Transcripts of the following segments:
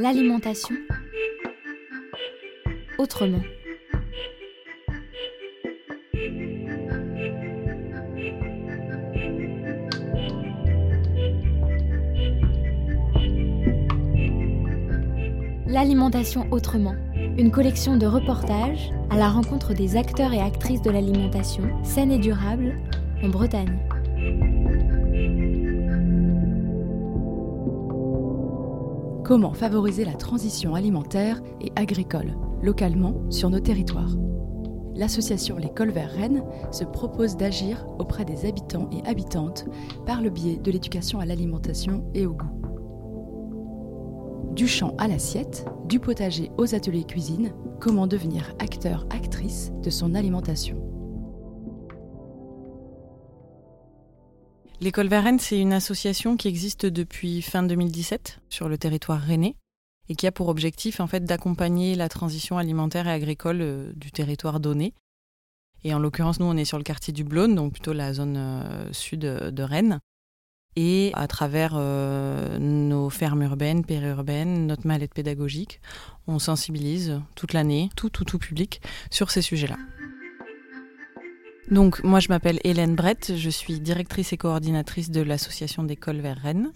L'alimentation autrement. L'alimentation autrement, une collection de reportages à la rencontre des acteurs et actrices de l'alimentation saine et durable en Bretagne. Comment favoriser la transition alimentaire et agricole localement sur nos territoires L'association Les Verts Rennes se propose d'agir auprès des habitants et habitantes par le biais de l'éducation à l'alimentation et au goût. Du champ à l'assiette, du potager aux ateliers cuisine, comment devenir acteur, actrice de son alimentation. L'école Varennes, c'est une association qui existe depuis fin 2017 sur le territoire rennais et qui a pour objectif en fait d'accompagner la transition alimentaire et agricole euh, du territoire donné. Et en l'occurrence, nous, on est sur le quartier du Blône, donc plutôt la zone euh, sud de Rennes. Et à travers euh, nos fermes urbaines, périurbaines, notre mallette pédagogique, on sensibilise toute l'année, tout, tout, tout public, sur ces sujets-là. Donc, moi, je m'appelle Hélène Brett, je suis directrice et coordinatrice de l'association d'écoles vers Rennes.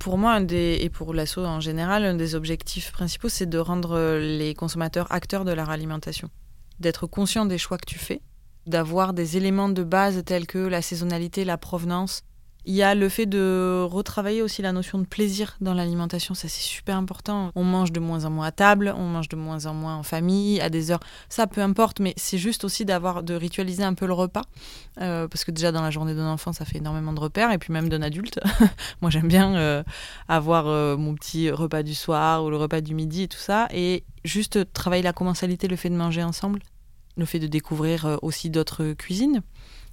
Pour moi, et pour l'asso en général, un des objectifs principaux, c'est de rendre les consommateurs acteurs de leur alimentation. D'être conscient des choix que tu fais, d'avoir des éléments de base tels que la saisonnalité, la provenance, il y a le fait de retravailler aussi la notion de plaisir dans l'alimentation, ça c'est super important. On mange de moins en moins à table, on mange de moins en moins en famille, à des heures, ça peu importe, mais c'est juste aussi d'avoir de ritualiser un peu le repas, euh, parce que déjà dans la journée d'un enfant ça fait énormément de repères, et puis même d'un adulte. Moi j'aime bien euh, avoir euh, mon petit repas du soir ou le repas du midi et tout ça, et juste travailler la commensalité, le fait de manger ensemble, le fait de découvrir aussi d'autres cuisines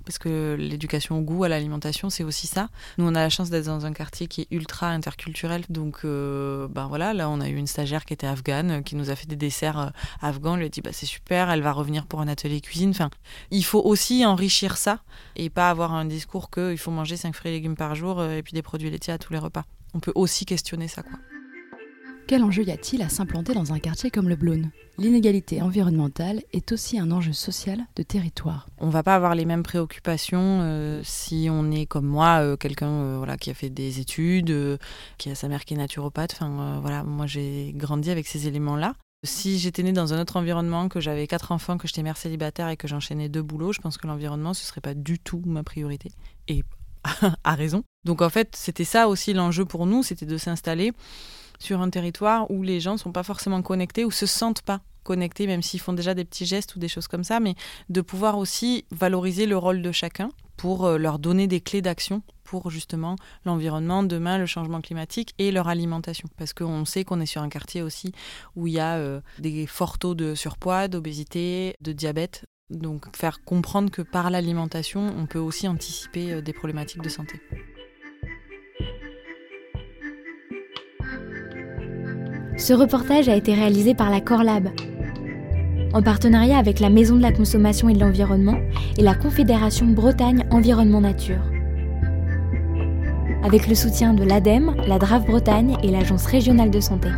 parce que l'éducation au goût, à l'alimentation, c'est aussi ça. Nous, on a la chance d'être dans un quartier qui est ultra interculturel. Donc, euh, ben voilà, là, on a eu une stagiaire qui était afghane, euh, qui nous a fait des desserts euh, afghans. Elle lui a dit, bah, c'est super, elle va revenir pour un atelier cuisine. Enfin, il faut aussi enrichir ça et pas avoir un discours qu'il faut manger 5 fruits et légumes par jour et puis des produits laitiers à tous les repas. On peut aussi questionner ça, quoi. Quel enjeu y a-t-il à s'implanter dans un quartier comme le Blône L'inégalité environnementale est aussi un enjeu social de territoire. On va pas avoir les mêmes préoccupations euh, si on est comme moi, euh, quelqu'un euh, voilà, qui a fait des études, qui a sa mère qui est naturopathe. Enfin, voilà, moi j'ai grandi avec ces éléments-là. Si j'étais née dans un autre environnement, que j'avais quatre enfants, que j'étais mère célibataire et que j'enchaînais deux boulots, je pense que l'environnement, ce serait pas du tout ma priorité. Et à raison. Donc en fait, c'était ça aussi l'enjeu pour nous, c'était de s'installer sur un territoire où les gens ne sont pas forcément connectés ou se sentent pas connectés, même s'ils font déjà des petits gestes ou des choses comme ça, mais de pouvoir aussi valoriser le rôle de chacun pour euh, leur donner des clés d'action pour justement l'environnement, demain le changement climatique et leur alimentation. Parce qu'on sait qu'on est sur un quartier aussi où il y a euh, des forts taux de surpoids, d'obésité, de diabète. Donc faire comprendre que par l'alimentation, on peut aussi anticiper euh, des problématiques de santé. Ce reportage a été réalisé par la Corlab, en partenariat avec la Maison de la Consommation et de l'Environnement et la Confédération Bretagne Environnement Nature. Avec le soutien de l'ADEME, la DRAF Bretagne et l'Agence régionale de santé.